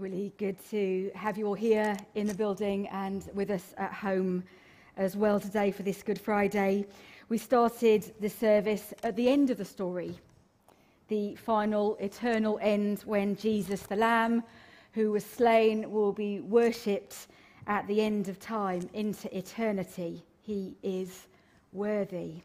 really good to have you all here in the building and with us at home as well today for this Good Friday. We started the service at the end of the story, the final eternal end when Jesus, the Lamb who was slain, will be worshipped at the end of time into eternity. He is worthy.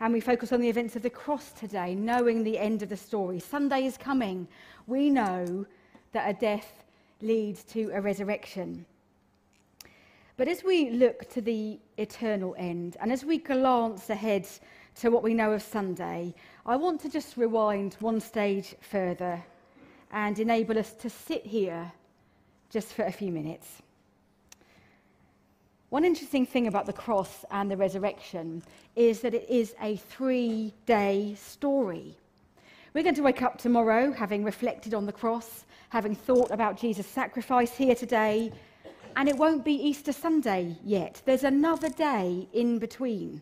And we focus on the events of the cross today, knowing the end of the story. Sunday is coming. We know that a death leads to a resurrection. But as we look to the eternal end, and as we glance ahead to what we know of Sunday, I want to just rewind one stage further and enable us to sit here just for a few minutes. One interesting thing about the cross and the resurrection is that it is a three day story. We're going to wake up tomorrow having reflected on the cross, having thought about Jesus' sacrifice here today, and it won't be Easter Sunday yet. There's another day in between.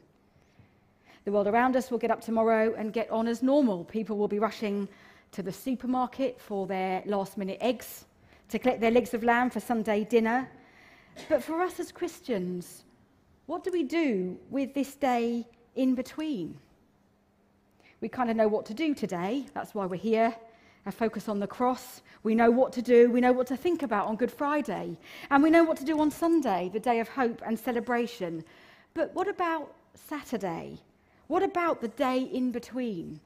The world around us will get up tomorrow and get on as normal. People will be rushing to the supermarket for their last minute eggs, to collect their legs of lamb for Sunday dinner. But for us as Christians, what do we do with this day in between? We kind of know what to do today. That's why we're here. A focus on the cross. We know what to do. We know what to think about on Good Friday. And we know what to do on Sunday, the day of hope and celebration. But what about Saturday? What about the day in between?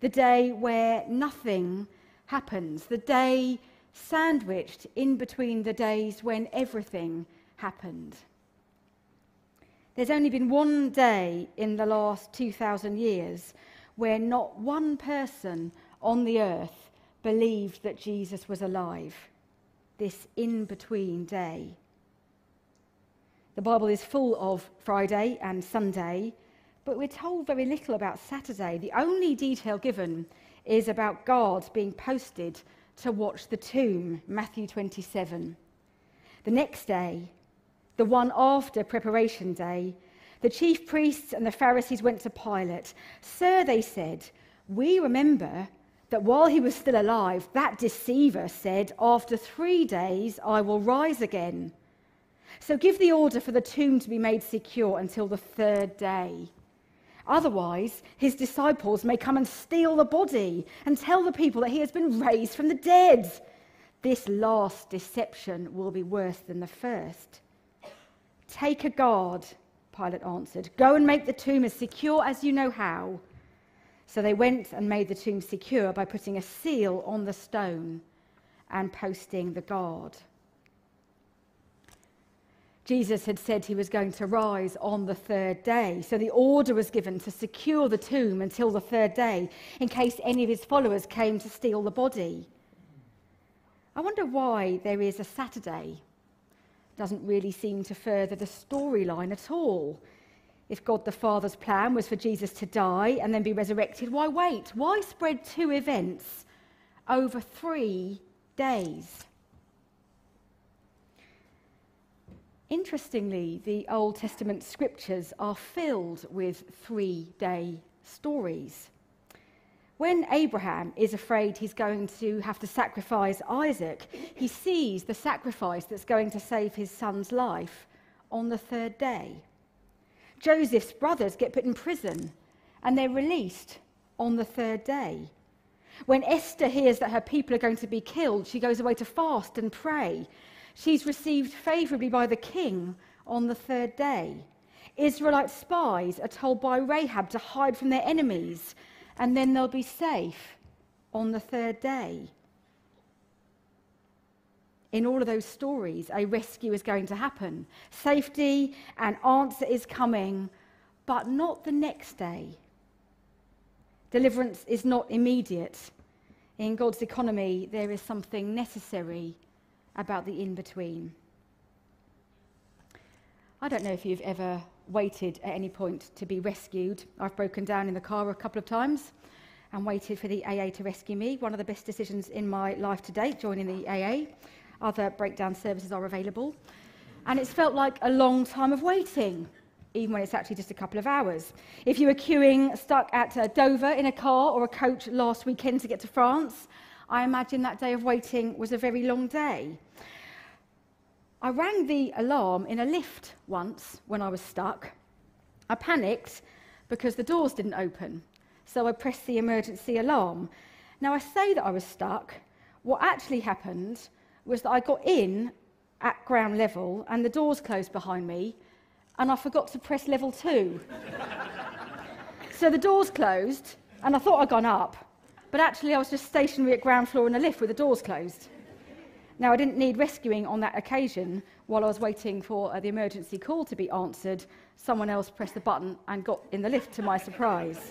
The day where nothing happens. The day sandwiched in between the days when everything happened. There's only been one day in the last 2,000 years where not one person on the earth believed that Jesus was alive, this in between day. The Bible is full of Friday and Sunday, but we're told very little about Saturday. The only detail given is about guards being posted to watch the tomb, Matthew 27. The next day, the one after preparation day, the chief priests and the Pharisees went to Pilate. Sir, they said, we remember that while he was still alive, that deceiver said, After three days I will rise again. So give the order for the tomb to be made secure until the third day. Otherwise, his disciples may come and steal the body and tell the people that he has been raised from the dead. This last deception will be worse than the first. Take a guard Pilate answered. Go and make the tomb as secure as you know how. So they went and made the tomb secure by putting a seal on the stone and posting the guard. Jesus had said he was going to rise on the third day. So the order was given to secure the tomb until the third day in case any of his followers came to steal the body. I wonder why there is a Saturday doesn't really seem to further the storyline at all. If God the Father's plan was for Jesus to die and then be resurrected, why wait? Why spread two events over three days? Interestingly, the Old Testament scriptures are filled with three day stories. When Abraham is afraid he's going to have to sacrifice Isaac, he sees the sacrifice that's going to save his son's life on the third day. Joseph's brothers get put in prison and they're released on the third day. When Esther hears that her people are going to be killed, she goes away to fast and pray. She's received favorably by the king on the third day. Israelite spies are told by Rahab to hide from their enemies and then they'll be safe on the third day. In all of those stories, a rescue is going to happen. Safety and answer is coming, but not the next day. Deliverance is not immediate. In God's economy, there is something necessary about the in between. I don't know if you've ever waited at any point to be rescued. I've broken down in the car a couple of times and waited for the AA to rescue me. One of the best decisions in my life to date, joining the AA. Other breakdown services are available. And it's felt like a long time of waiting, even when it's actually just a couple of hours. If you were queuing stuck at uh, Dover in a car or a coach last weekend to get to France, I imagine that day of waiting was a very long day. I rang the alarm in a lift once when I was stuck. I panicked because the doors didn't open, so I pressed the emergency alarm. Now, I say that I was stuck. What actually happened was that I got in at ground level and the doors closed behind me, and I forgot to press level two. so the doors closed, and I thought I'd gone up, but actually I was just stationary at ground floor in a lift with the doors closed. Now, I didn't need rescuing on that occasion. While I was waiting for uh, the emergency call to be answered, someone else pressed the button and got in the lift to my surprise.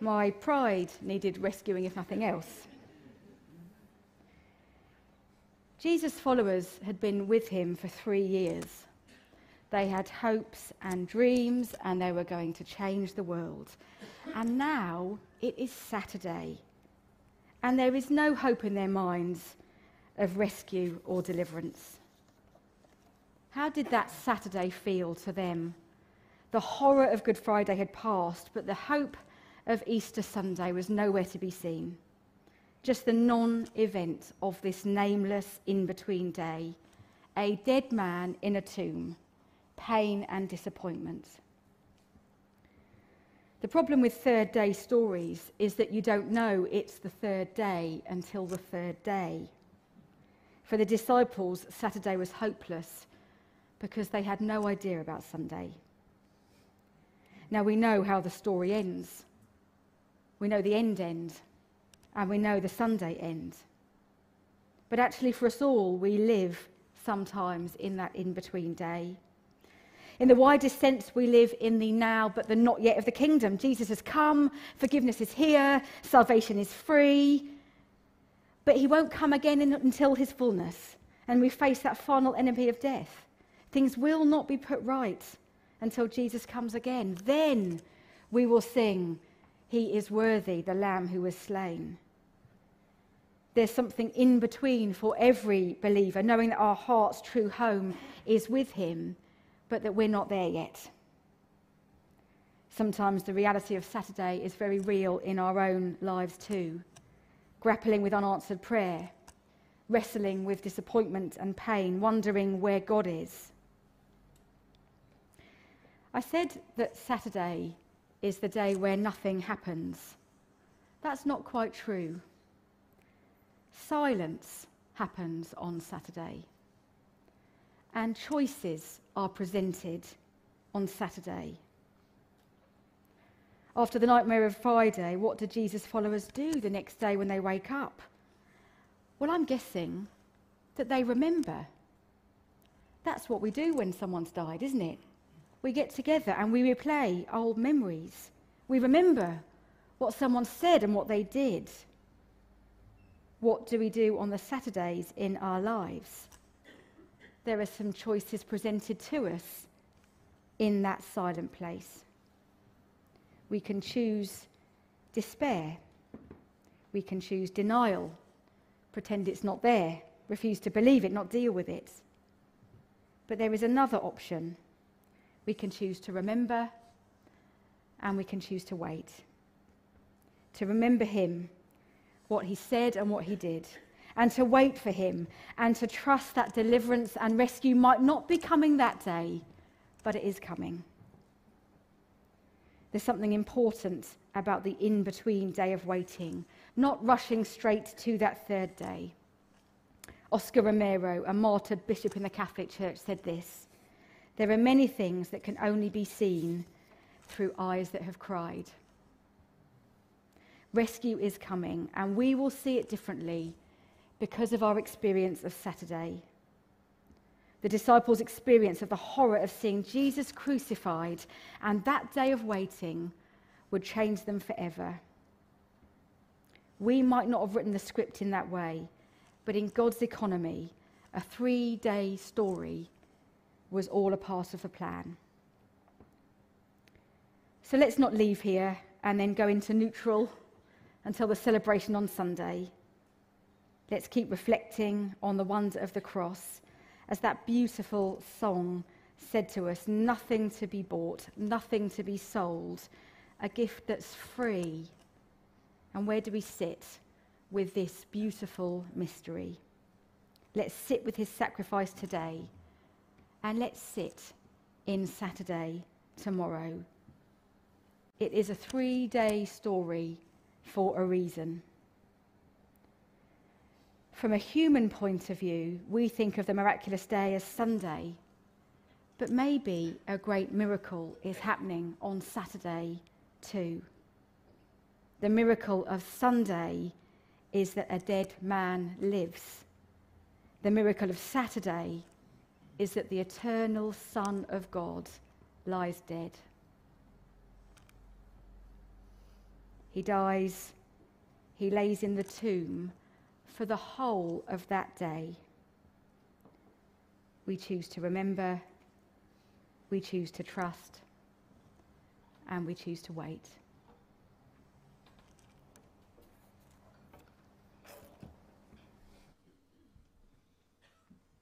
my pride needed rescuing, if nothing else. Jesus' followers had been with him for three years. They had hopes and dreams, and they were going to change the world. And now it is Saturday, and there is no hope in their minds of rescue or deliverance. How did that Saturday feel to them? The horror of Good Friday had passed, but the hope of Easter Sunday was nowhere to be seen just the non event of this nameless in between day a dead man in a tomb, pain and disappointment. The problem with third day stories is that you don't know it's the third day until the third day. For the disciples, Saturday was hopeless because they had no idea about Sunday. Now we know how the story ends. We know the end end and we know the Sunday end. But actually, for us all, we live sometimes in that in between day. In the widest sense, we live in the now but the not yet of the kingdom. Jesus has come, forgiveness is here, salvation is free, but he won't come again in, until his fullness, and we face that final enemy of death. Things will not be put right until Jesus comes again. Then we will sing, he is worthy, the Lamb who was slain. There's something in between for every believer, knowing that our heart's true home is with Him, but that we're not there yet. Sometimes the reality of Saturday is very real in our own lives too. Grappling with unanswered prayer, wrestling with disappointment and pain, wondering where God is. I said that Saturday is the day where nothing happens. That's not quite true. Silence happens on Saturday, and choices are presented on Saturday. After the nightmare of Friday, what do Jesus' followers do the next day when they wake up? Well, I'm guessing that they remember. That's what we do when someone's died, isn't it? we get together and we replay old memories. We remember what someone said and what they did. What do we do on the Saturdays in our lives? There are some choices presented to us in that silent place. We can choose despair. We can choose denial, pretend it's not there, refuse to believe it, not deal with it. But there is another option we can choose to remember and we can choose to wait. To remember him, what he said and what he did, and to wait for him, and to trust that deliverance and rescue might not be coming that day, but it is coming. There's something important about the in between day of waiting, not rushing straight to that third day. Oscar Romero, a martyred bishop in the Catholic Church, said this there are many things that can only be seen through eyes that have cried. Rescue is coming, and we will see it differently because of our experience of Saturday. The disciples' experience of the horror of seeing Jesus crucified and that day of waiting would change them forever. We might not have written the script in that way, but in God's economy, a three day story was all a part of the plan. So let's not leave here and then go into neutral until the celebration on Sunday. Let's keep reflecting on the wonder of the cross as that beautiful song said to us nothing to be bought, nothing to be sold, a gift that's free. And where do we sit? with this beautiful mystery. Let's sit with his sacrifice today, and let's sit in Saturday tomorrow. It is a three day story for a reason. From a human point of view, we think of the miraculous day as Sunday, but maybe a great miracle is happening on Saturday too. The miracle of Sunday is that a dead man lives. The miracle of Saturday is that the eternal Son of God lies dead. He dies, he lays in the tomb for the whole of that day. We choose to remember, we choose to trust, and we choose to wait.